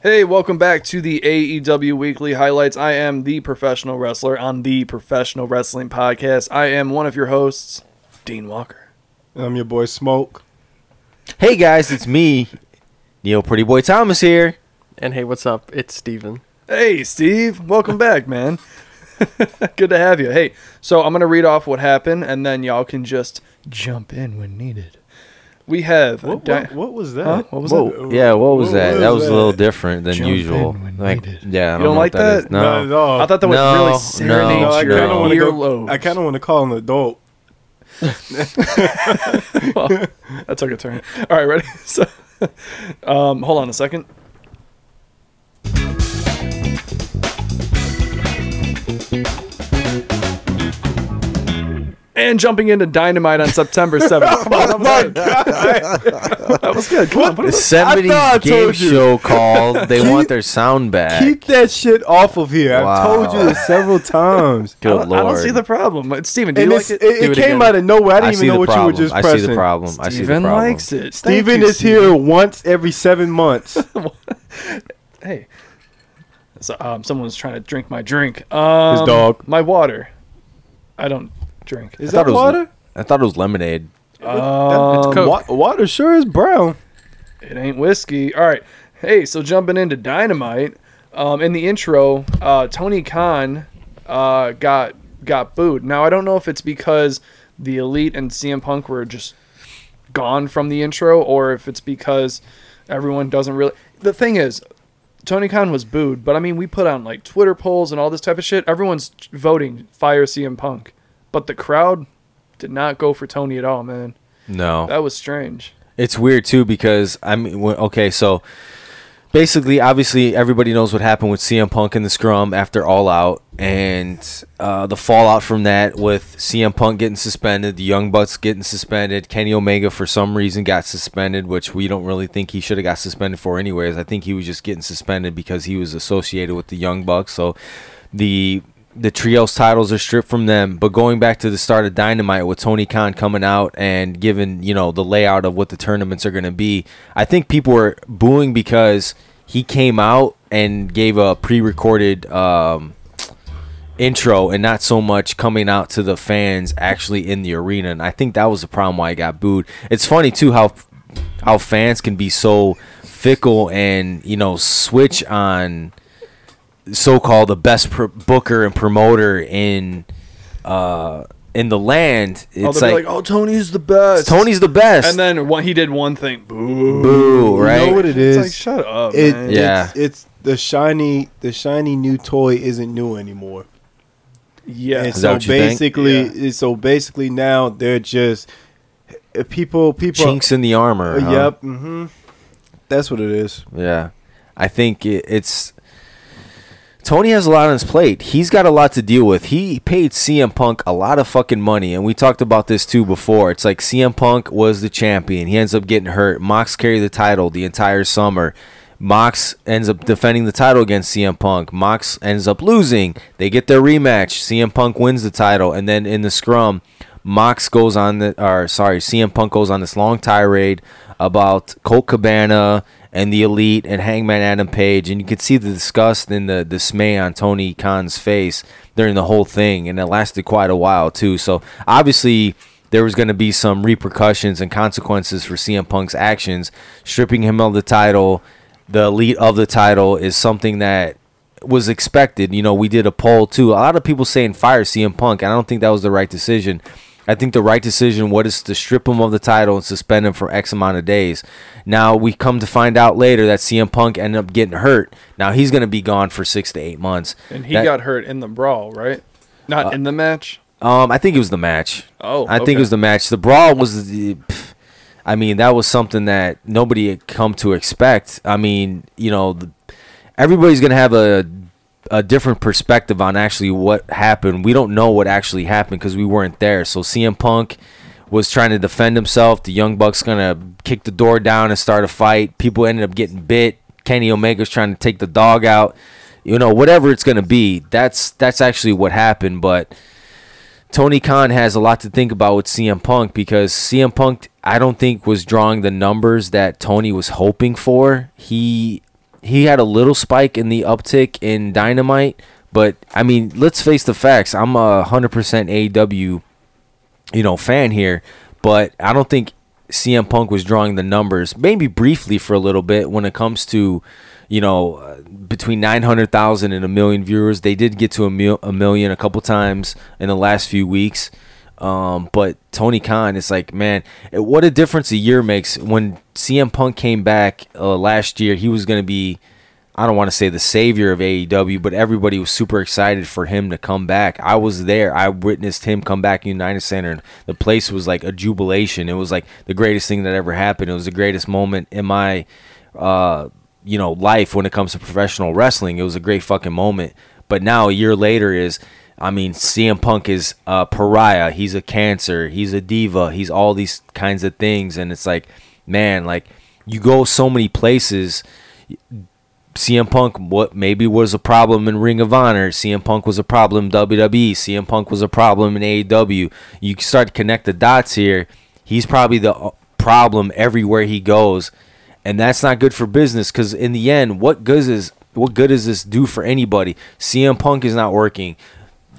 Hey, welcome back to the AEW Weekly Highlights. I am the professional wrestler on the Professional Wrestling Podcast. I am one of your hosts, Dean Walker. I'm your boy Smoke. Hey guys, it's me, Neil Pretty Boy Thomas here. And hey, what's up? It's Steven. Hey, Steve. Welcome back, man. Good to have you. Hey, so I'm going to read off what happened, and then y'all can just jump in when needed. We have. What, Di- what, what was that? Huh? What was Whoa, that? yeah, what was What that? was that was a little different than Jump usual. in when Like, needed. yeah, I don't, don't know like what that? that? is. Not No, at. I thought that was No, really no, serenade no, I your kind of want to go. earlobes. I kind of want to call him an adult. well, that took a turn. All right, ready? So, um, hold on a second. And jumping into Dynamite on September 7th. Come on, that was, good. that was good. Come on, put it- Somebody's I thought I game show called. They Keep- want their sound back. Keep that shit off of here. I've told you this several times. I Good don't, I don't see the problem. Steven, do and you like it? it, it it came again. out of nowhere. I didn't I even see know the what problem. you were just I pressing. see the problem. I see the Steven problem. likes it. Thank Steven you, is here once every seven months. Hey. So, um, someone's trying to drink my drink. Um, dog. My water. I don't drink. Is thought that it was- water? I thought it was lemonade. Um, Wa- water sure is brown. It ain't whiskey. All right. Hey, so jumping into Dynamite, um, in the intro, uh, Tony Khan uh, got got booed. Now I don't know if it's because the Elite and CM Punk were just gone from the intro, or if it's because everyone doesn't really. The thing is, Tony Khan was booed, but I mean, we put on like Twitter polls and all this type of shit. Everyone's voting fire CM Punk, but the crowd did not go for Tony at all, man. No. That was strange. It's weird too because I mean, okay, so basically, obviously, everybody knows what happened with CM Punk in the scrum after All Out, and uh, the fallout from that with CM Punk getting suspended, the Young Bucks getting suspended, Kenny Omega for some reason got suspended, which we don't really think he should have got suspended for, anyways. I think he was just getting suspended because he was associated with the Young Bucks, so the the trios titles are stripped from them. But going back to the start of Dynamite with Tony Khan coming out and giving, you know, the layout of what the tournaments are going to be, I think people were booing because he came out and gave a pre recorded um, intro and not so much coming out to the fans actually in the arena. And I think that was the problem why I got booed. It's funny, too, how how fans can be so fickle and, you know, switch on so-called the best pr- booker and promoter in uh in the land Oh, it's they'll like, be like, oh, Tony's the best. tony's the best And then one, he did one thing. Boo. boo right You know what it It's like, shut up, it, man. Yeah. It's, it's the shiny. The shiny new toy isn't new anymore. Yeah. And Is that so what you think? basically, so basically now they're just uh, people. People. chinks in the armor Uh, huh? Yep. Mm-hmm. That's what it is. yeah i think it, it's Tony has a lot on his plate. He's got a lot to deal with. He paid CM Punk a lot of fucking money, and we talked about this too before. It's like CM Punk was the champion. He ends up getting hurt. Mox carried the title the entire summer. Mox ends up defending the title against CM Punk. Mox ends up losing. They get their rematch. CM Punk wins the title, and then in the scrum, Mox goes on the or sorry, CM Punk goes on this long tirade about Colt Cabana and the Elite and Hangman Adam Page, and you could see the disgust and the dismay on Tony Khan's face during the whole thing, and it lasted quite a while too. So obviously there was going to be some repercussions and consequences for CM Punk's actions, stripping him of the title. The Elite of the title is something that was expected. You know, we did a poll too. A lot of people saying fire CM Punk. and I don't think that was the right decision. I think the right decision was to strip him of the title and suspend him for X amount of days. Now we come to find out later that CM Punk ended up getting hurt. Now he's going to be gone for six to eight months. And he That- got hurt in the brawl, right? Not in the match. Um, I think it was the match. Oh, I think it was the match. The brawl was, the, pff, I mean, that was something that nobody had come to expect. I mean, you know, the, everybody's gonna have a a different perspective on actually what happened. We don't know what actually happened because we weren't there. So CM Punk was trying to defend himself. The Young Bucks gonna kick the door down and start a fight. People ended up getting bit. Kenny Omega's trying to take the dog out. You know, whatever it's gonna be. That's that's actually what happened. But Tony Khan has a lot to think about with CM Punk because CM Punk, I don't think, was drawing the numbers that Tony was hoping for. He he had a little spike in the uptick in Dynamite, but I mean, let's face the facts. I'm a hundred percent AEW, you know, fan here, but I don't think CM Punk was drawing the numbers. Maybe briefly for a little bit when it comes to you know, uh, between 900,000 and a million viewers. They did get to a, mil- a million a couple times in the last few weeks. Um, but Tony Khan, it's like, man, what a difference a year makes. When CM Punk came back uh, last year, he was going to be, I don't want to say the savior of AEW, but everybody was super excited for him to come back. I was there. I witnessed him come back in United Center, and the place was like a jubilation. It was like the greatest thing that ever happened. It was the greatest moment in my uh, you know life when it comes to professional wrestling. It was a great fucking moment. But now a year later is I mean, CM Punk is a pariah. He's a cancer. He's a diva. He's all these kinds of things, and it's like, man, like you go so many places. CM Punk, what maybe was a problem in Ring of Honor. CM Punk was a problem WWE. CM Punk was a problem in AEW. You start to connect the dots here. He's probably the uh, problem everywhere he goes and that's not good for business because in the end, what good is what good does this do for anybody? CM Punk is not working.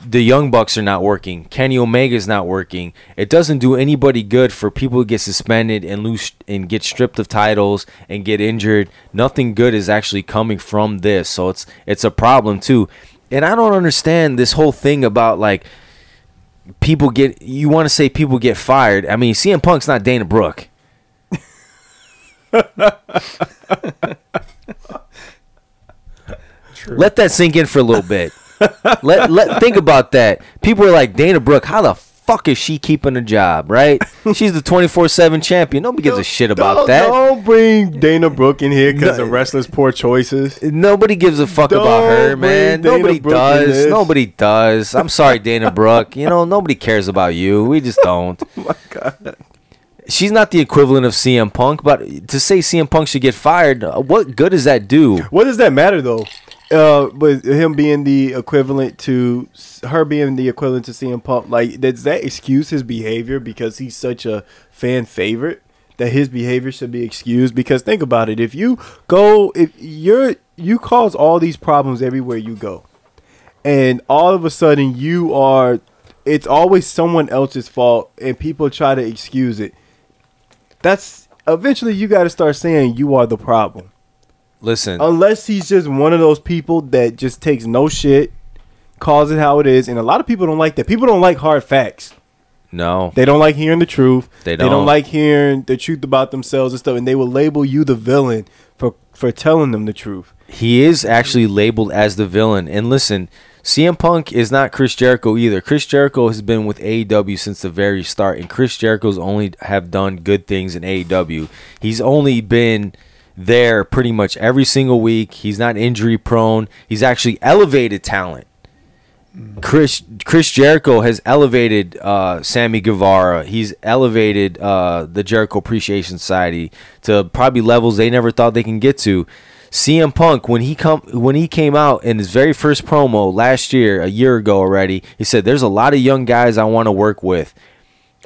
The Young Bucks are not working. Kenny Omega is not working. It doesn't do anybody good for people to get suspended and lose and get stripped of titles and get injured. Nothing good is actually coming from this. So it's it's a problem too. And I don't understand this whole thing about like people get you want to say people get fired. I mean, CM Punk's not Dana Brooke. Let that sink in for a little bit. Let let think about that. People are like Dana Brooke. How the fuck is she keeping a job? Right? She's the twenty four seven champion. Nobody gives a shit about don't, that. Don't bring Dana Brooke in here because No. of wrestlers' poor choices. Nobody gives a fuck Don't about her, man. Dana Nobody Brooke does. Nobody does. I'm sorry, Dana Brooke. You know, nobody cares about you. We just don't. Oh my God. She's not the equivalent of CM Punk, but to say CM Punk should get fired, uh, what good does that do? What does that matter though? Uh, with him being the equivalent to her being the equivalent to CM Punk, like does that excuse his behavior because he's such a fan favorite that his behavior should be excused? Because think about it, if you go, if you're you cause all these problems everywhere you go, and all of a sudden you are, it's always someone else's fault, and people try to excuse it. That's eventually you got to start saying you are the problem Listen, unless he's just one of those people that just takes no shit, calls it how it is, and a lot of people don't like that. People don't like hard facts. no. They don't like hearing the truth. They don't They don't. like hearing the truth about themselves and stuff, and they will label you the villain for for telling them the truth. He is actually labeled as the villain. And listen, CM Punk is not Chris Jericho either. Chris Jericho has been with AEW since the very start, and Chris Jericho's only have done good things in AEW. He's only been there pretty much every single week. He's not injury prone. He's actually elevated talent. Chris Chris Jericho has elevated uh, Sammy Guevara. He's elevated uh, the Jericho Appreciation Society to probably levels they never thought they can get to. CM Punk when he come when he came out in his very first promo last year, a year ago already, he said, "There's a lot of young guys I want to work with,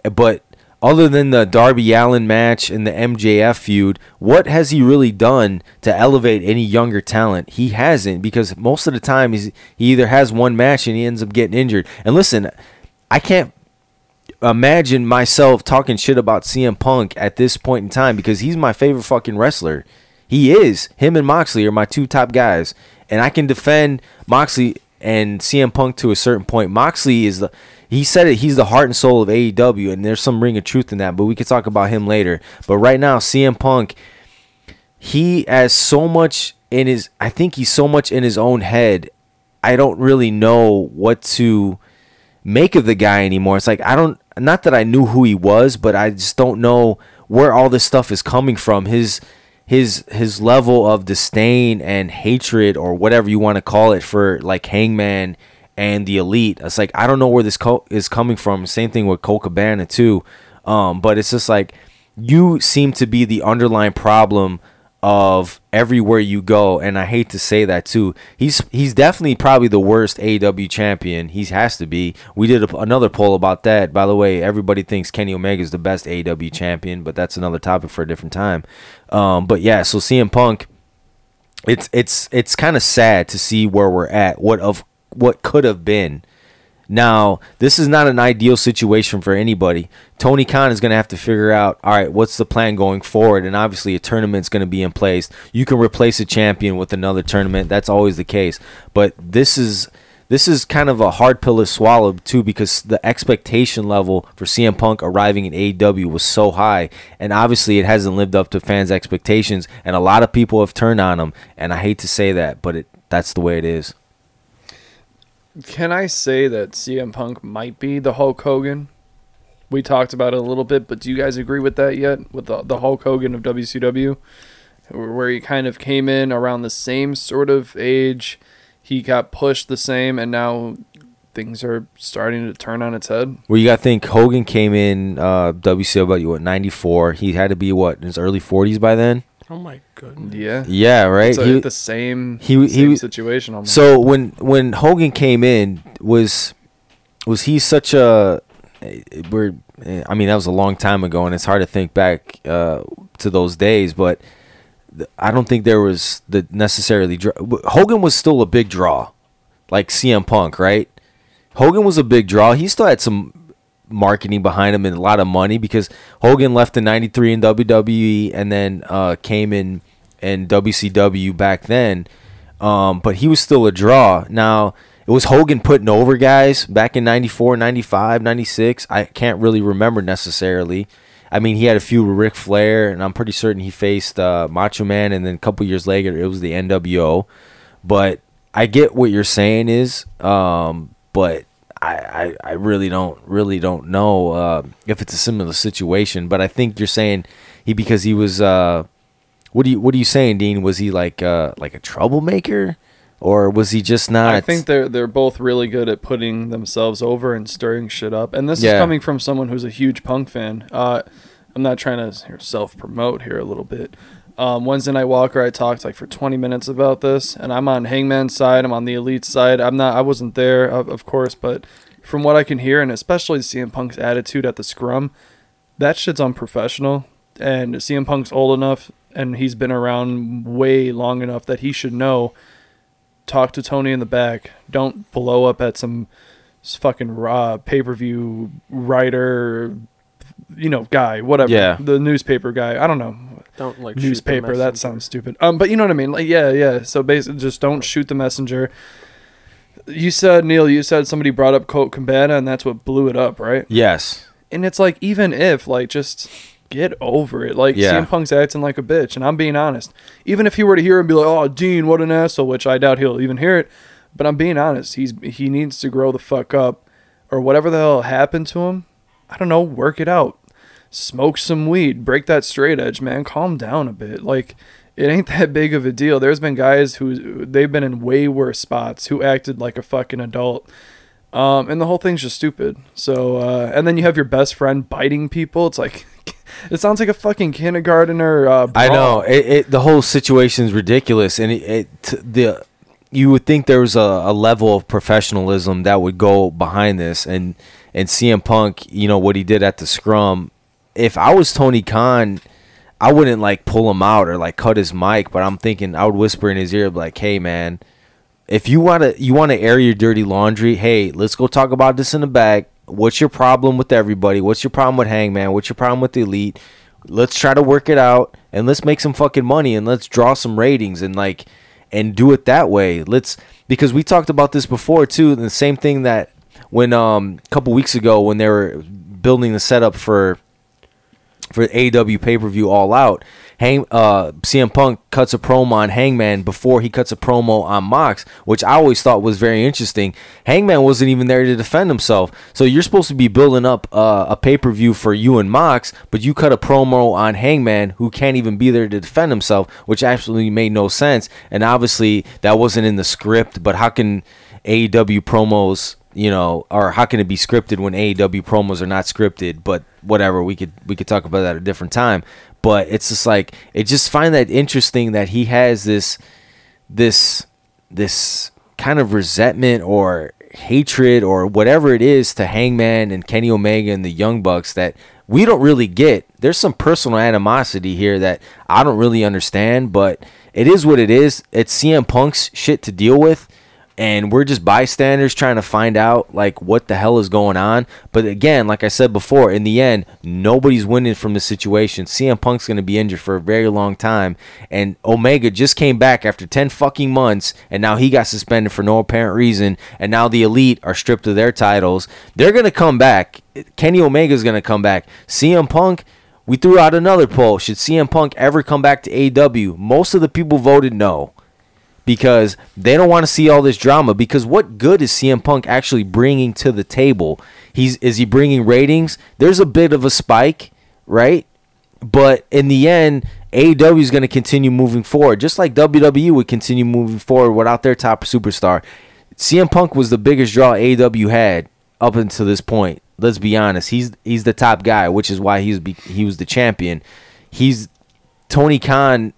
but other than the Darby Allin match and the MJF feud, what has he really done to elevate any younger talent? He hasn't because most of the time he's, he either has one match and he ends up getting injured. And listen, I can't imagine myself talking shit about CM Punk at this point in time because he's my favorite fucking wrestler. He is. Him and Moxley are my two top guys. And I can defend Moxley and CM Punk to a certain point. Moxley is the he said it, he's the heart and soul of AEW, and there's some ring of truth in that, but we could talk about him later. But right now, CM Punk, he has so much in his I think he's so much in his own head. I don't really know what to make of the guy anymore. It's like I don't not that I knew who he was, but I just don't know where all this stuff is coming from. His his his level of disdain and hatred or whatever you want to call it for like Hangman and the Elite. It's like I don't know where this co- is coming from. Same thing with Colt Cabana too. Um, but it's just like you seem to be the underlying problem of everywhere you go, and I hate to say that too. He's he's definitely probably the worst AEW champion. He has to be. We did a, another poll about that. By the way, everybody thinks Kenny Omega is the best AEW champion, but that's another topic for a different time. Um, but yeah, so CM Punk, it's it's it's kind of sad to see where we're at. What of what could have been. Now, this is not an ideal situation for anybody. Tony Khan is going to have to figure out, all right, what's the plan going forward? And obviously, a tournament's going to be in place. You can replace a champion with another tournament. That's always the case. But this is this is kind of a hard pill to swallow too because the expectation level for CM Punk arriving in AEW was so high, and obviously it hasn't lived up to fans' expectations, and a lot of people have turned on him. And I hate to say that, but it that's the way it is. Can I say that CM Punk might be the Hulk Hogan? We talked about it a little bit, but do you guys agree with that yet? With the, the Hulk Hogan of WCW? Where he kind of came in around the same sort of age. He got pushed the same, and now things are starting to turn on its head. Well, you got to think Hogan came in uh, WCW what ninety four. He had to be what in his early forties by then. Oh my goodness. Yeah. Yeah, right. It's He- like the same, he- he- same situation almost. So when when Hogan came in, was was he such a? We're, I mean, that was a long time ago, and it's hard to think back uh, to those days. But I don't think there was the necessarily. Draw. Hogan was still a big draw, like CM Punk, right? Hogan was a big draw. He still had some marketing behind him and a lot of money because Hogan left in '93 in WWE and then uh, came in in WCW back then. Um, but he was still a draw. Now, it was Hogan putting over guys back in 94, 95, 96. I can't really remember necessarily. I mean, he had a few with Ric Flair, and I'm pretty certain he faced uh, Macho Man, and then a couple years later, it was the NWO. But I get what you're saying is, um, but I, I, I really don't really don't know uh, if it's a similar situation. But I think you're saying he because he was uh, what do you what are you saying, Dean? Was he like uh, like a troublemaker, or was he just not? I think they're they're both really good at putting themselves over and stirring shit up. And this Yeah. is coming from someone who's a huge punk fan. Uh, I'm not trying to self promote here a little bit. Um, Wednesday Night Walker, I talked like for 20 minutes about this, and I'm on Hangman's side. I'm on the Elite side. I'm not. I wasn't there, of, of course, but from what I can hear, and especially CM Punk's attitude at the scrum, that shit's unprofessional. And CM Punk's old enough, and he's been around way long enough that he should know talk to Tony in the back. Don't blow up at some fucking raw pay per view writer, you know, guy, whatever. Yeah. The newspaper guy. I don't know. Don't like shoot the newspaper. That sounds stupid. Um, but you know what I mean. Like, yeah, yeah. So basically, just don't shoot the messenger. You said Neil. You said somebody brought up Colt Cabana, and that's what blew it up, right? yes, And it's like, even if, like, just get over it. Like, Yeah. CM Punk's acting like a bitch, and I'm being honest. Even if he were to hear it and be like, "Oh, Dean, what an asshole," which I doubt he'll even hear it, but I'm being honest. He's he needs to grow the fuck up, or whatever the hell happened to him. I don't know. Work it out. Smoke some weed. Break that straight edge, man. Calm down a bit. Like. It ain't that big of a deal. There's been guys who they've been in way worse spots who acted like a fucking adult. Um, and the whole thing's just stupid. So, uh, and then you have your best friend biting people. It's like, it sounds like a fucking kindergartner. Uh, I know it, it. The whole situation's ridiculous, and it, it t- the you would think there was a, a level of professionalism that would go behind this, and and CM Punk, you know what he did at the scrum. If I was Tony Khan, I wouldn't like pull him out or like cut his mic, but I'm thinking I would whisper in his ear like, "Hey, man." if you want to you want to air your dirty laundry hey let's go talk about this in the back. What's your problem with everybody? What's your problem with hangman? What's your problem with the elite? Let's try to work it out and let's make some fucking money and let's draw some ratings and like and do it that way. Let's because we talked about this before too the same thing that when um a couple weeks ago when they were building the setup for for AEW pay per view All Out, Hang uh, CM Punk cuts a promo on Hangman before he cuts a promo on Mox, which I always thought was very interesting. Hangman wasn't even there to defend himself, so you're supposed to be building up uh, a pay per view for you and Mox, but you cut a promo on Hangman who can't even be there to defend himself, which absolutely made no sense. And obviously that wasn't in the script. But how can AEW promos? You know, or how can it be scripted when AEW promos are not scripted? But whatever, we could we could talk about that at a different time. but it's just like it just find that interesting that he has this this this kind of resentment or hatred or whatever it is to Hangman and Kenny Omega and the Young Bucks that we don't really get. There's some personal animosity here that I don't really understand, but it is what it is. It's CM Punk's shit to deal with and we're just bystanders trying to find out like what the hell is going on. But again, like I said before, in the end, nobody's winning from the situation. CM Punk's going to be injured for a very long time, and Omega just came back after 10 fucking months, and now he got suspended for no apparent reason, and now the Elite are stripped of their titles. They're going to come back. Kenny Omega's going to come back. CM Punk we threw out another poll. Should CM Punk ever come back to AW? Most of the people voted no because they don't want to see all this drama. Because what good is CM Punk actually bringing to the table? He's is he bringing ratings? There's a bit of a spike, right? But in the end, AEW is going to continue moving forward, just like WWE would continue moving forward without their top superstar. CM Punk was the biggest draw AEW had up until this point. Let's be honest. He's he's the top guy, which is why he's he was the champion. He's Tony Khan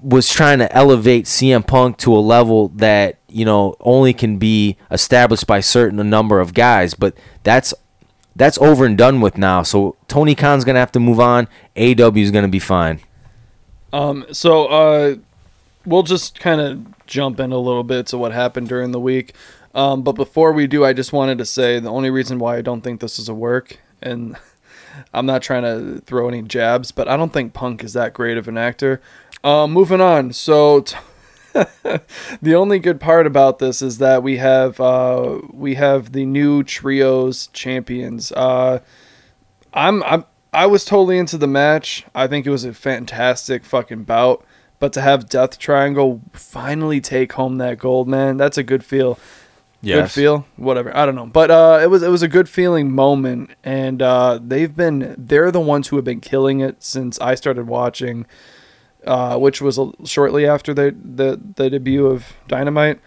was trying to elevate CM Punk to a level that you know only can be established by certain number of guys, but that's that's over and done with now. So Tony Khan's gonna have to move on. AW is gonna be fine. Um, so uh, we'll just kind of jump in a little bit to what happened during the week. Um, but before we do, I just wanted to say the only reason why I don't think this is a work, and I'm not trying to throw any jabs, but I don't think Punk is that great of an actor. Uh, moving on. So t- the only good part about this is that we have uh, we have the new trios champions. Uh, I'm I'm I was totally into the match. I think it was a fantastic fucking bout. But to have Death Triangle finally take home that gold, man, that's a good feel. Good feel, whatever. I don't know, but uh, it was it was a good feeling moment, and uh, they've been they're the ones who have been killing it since I started watching uh, which was a, shortly after the, the the debut of Dynamite.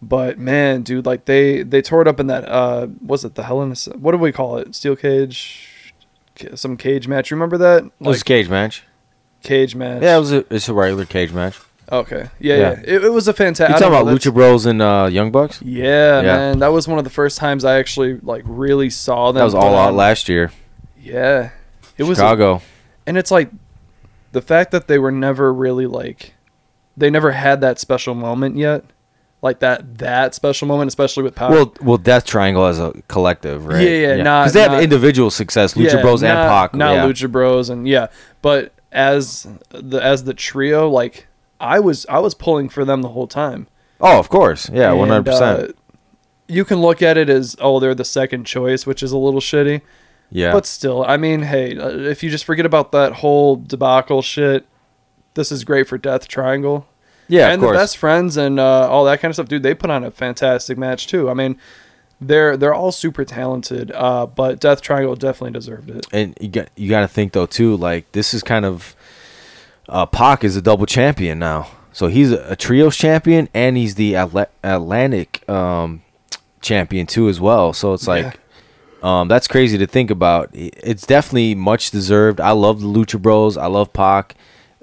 But man, dude, like they they tore it up in that uh, was it the Hell in a what do we call it? Steel cage, some cage match. Remember that? Like, it was a cage match. Cage match. Yeah, it was a it's a regular cage match. Okay. Yeah, yeah. yeah. It, it, was a fantastic. You talking about Lucha Bros and uh, Young Bucks? Yeah, yeah, man. That was one of the first times I actually like really saw them. That was all out last year. Yeah. It Chicago. was Chicago. And it's like the fact that they were never really like they never had that special moment yet like that that special moment especially with power. Well well death triangle as a collective right? Yeah yeah, yeah. because they have individual success lucha yeah, bros not, and pac not yeah. lucha bros and yeah. But as the as the trio like i was i was pulling for them the whole time. Oh of course. Yeah and, 100% uh, you can look at it as oh they're the second choice which is a little shitty yeah. But still, I mean, hey, uh, if you just forget about that whole debacle shit, this is great for Death Triangle. Yeah, and the best friends and uh, all that kind of stuff, dude. They put on a fantastic match too. I mean, they're they're all super talented, uh, but Death Triangle definitely deserved it. And you got you got to think though too, like this is kind of uh, Pac is a double champion now, so he's a, a trios champion and he's the Atl- Atlantic um, champion too as well. So it's like. Yeah um, that's crazy to think about. It's definitely much deserved. I love the Lucha Bros. I love Pac.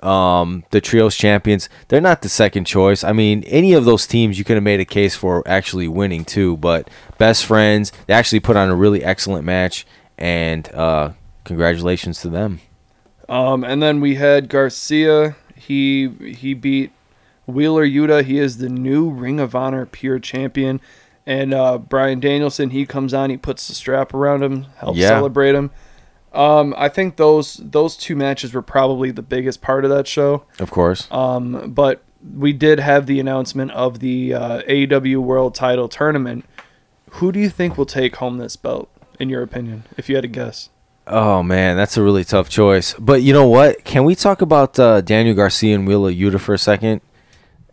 Um, the trios champions. They're not the second choice. I mean, any of those teams you could have made a case for actually winning too. But best friends, they actually put on a really excellent match, and uh, congratulations to them. Um, and then we had Garcia. He he beat Wheeler Yuta. He is the new Ring of Honor Pure Champion. And uh, Bryan Danielson, he comes on, he puts the strap around him, helps yeah. celebrate him. Um, I think those those two matches were probably the biggest part of that show. Of course. Um, but we did have the announcement of the uh, AEW World Title Tournament. Who do you think will take home this belt, in your opinion, if you had to guess? Oh man, that's a really tough choice. But you know what? Can we talk about uh, Daniel Garcia and Wheeler Yuta for a second?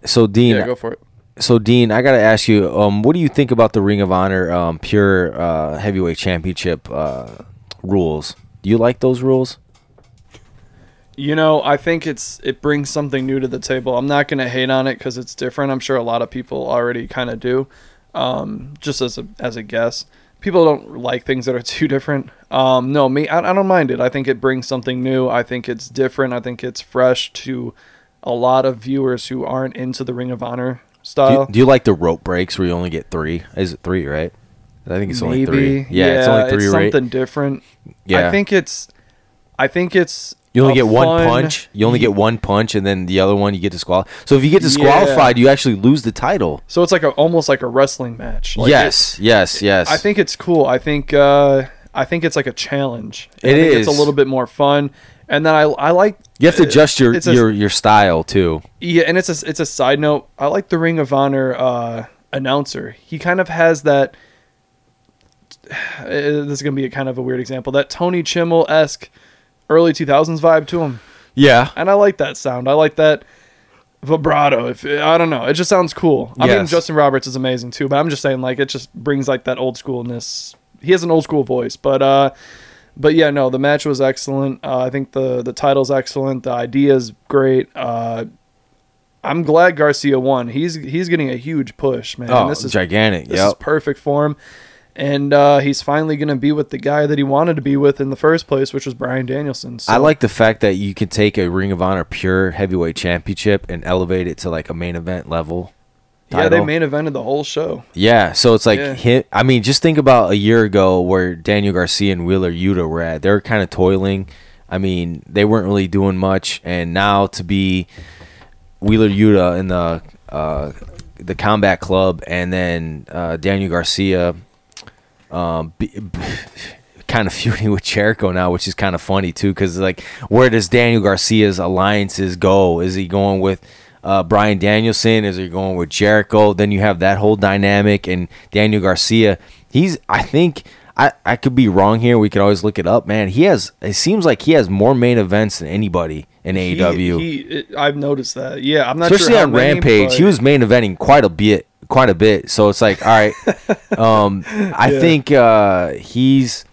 So Dean, yeah, go for it so Dean, I gotta ask you, um, what do you think about the Ring of Honor um, pure uh, heavyweight championship uh, rules? Do you like those rules? You know, I think it's it brings something new to the table. I'm not gonna hate on it because it's different. I'm sure a lot of people already kind of do. Um, just as a as a guess, people don't like things that are too different. Um, no, me, I, I don't mind it. I think it brings something new. I think it's different. I think it's fresh to a lot of viewers who aren't into the Ring of Honor Do you, do you like the rope breaks where you only get three? Is it three, right? I think it's only three. Yeah, it's only three, right? something different. Yeah. I think it's, I think it's. You only get one fun- punch. You only get one punch, and then the other one you get disqualified. So if you get Yeah. disqualified, you actually lose the title. So it's like a almost like a wrestling match. Like yes, yes, yes. I think it's cool. I think uh, I think it's like a challenge. I It think It's a little bit more fun, and then I I like you have to adjust your a- your your style too. yeah, and it's a it's a side note. I like the Ring of Honor uh, announcer. He kind of has that. uh, this is gonna be a kind of a weird example. That Tony Chimel esque early two thousands vibe to him, Yeah, and I like that sound. I like that vibrato. If I don't know, it just sounds cool. I mean, Justin Roberts is amazing too, but I'm just saying like it just brings like that old schoolness. He has an old school voice, but uh, but yeah, no, the match was excellent. Uh, I think the the title's excellent. The idea is great. Uh, I'm glad Garcia won. He's he's getting a huge push, man. oh, this is gigantic. this is perfect for him. And uh, he's finally going to be with the guy that he wanted to be with in the first place, which was Bryan Danielson. So, I like the fact that you can take a Ring of Honor pure heavyweight championship and elevate it to like a main event level. Yeah, they title. main evented the whole show. Yeah, so it's like Yeah. hit. I mean, just think about a year ago where Daniel Garcia and Wheeler Yuta were at. They were kind of toiling. I mean, they weren't really doing much, and now to be Wheeler Yuta in the uh, the Combat Club, and then uh, Daniel Garcia, um, be, kind of feuding with Jericho now, which is kind of funny too, because like, where does Daniel Garcia's alliances go? Is he going with uh, Bryan Danielson? Is he going with Jericho? Then you have that whole dynamic, and Daniel Garcia. He's, I think, I, I could be wrong here. We could always look it up, man. He has. It seems like he has more main events than anybody in He- AEW. He, it, I've noticed that. Yeah, I'm not Especially sure on many, Rampage, but- he was main eventing quite a bit, quite a bit. So it's like, all right, um, I Yeah. think uh, he's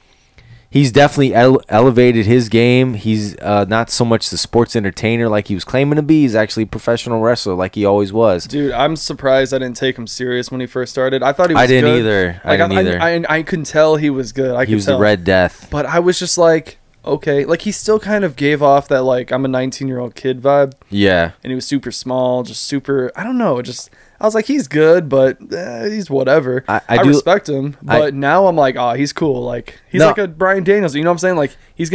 he's definitely ele- elevated his game. He's uh, not so much the sports entertainer like he was claiming to be. He's actually a professional wrestler like he always was. Dude, I'm surprised I didn't take him serious when he first started. I thought he was. I didn't good. either. I Like, didn't either. I, I, I couldn't tell he was good. I he could was tell. the Red Death. But I was just like, okay, like he still kind of gave off that like I'm a 19 year old kid vibe, Yeah, and he was super small, just super. I don't know, just I was like, he's good, but eh, he's whatever. I- I, I do- respect him, I- but now I'm like, oh, he's cool. Like he's No. like a Brian Daniels. You know what I'm saying? Like he's gonna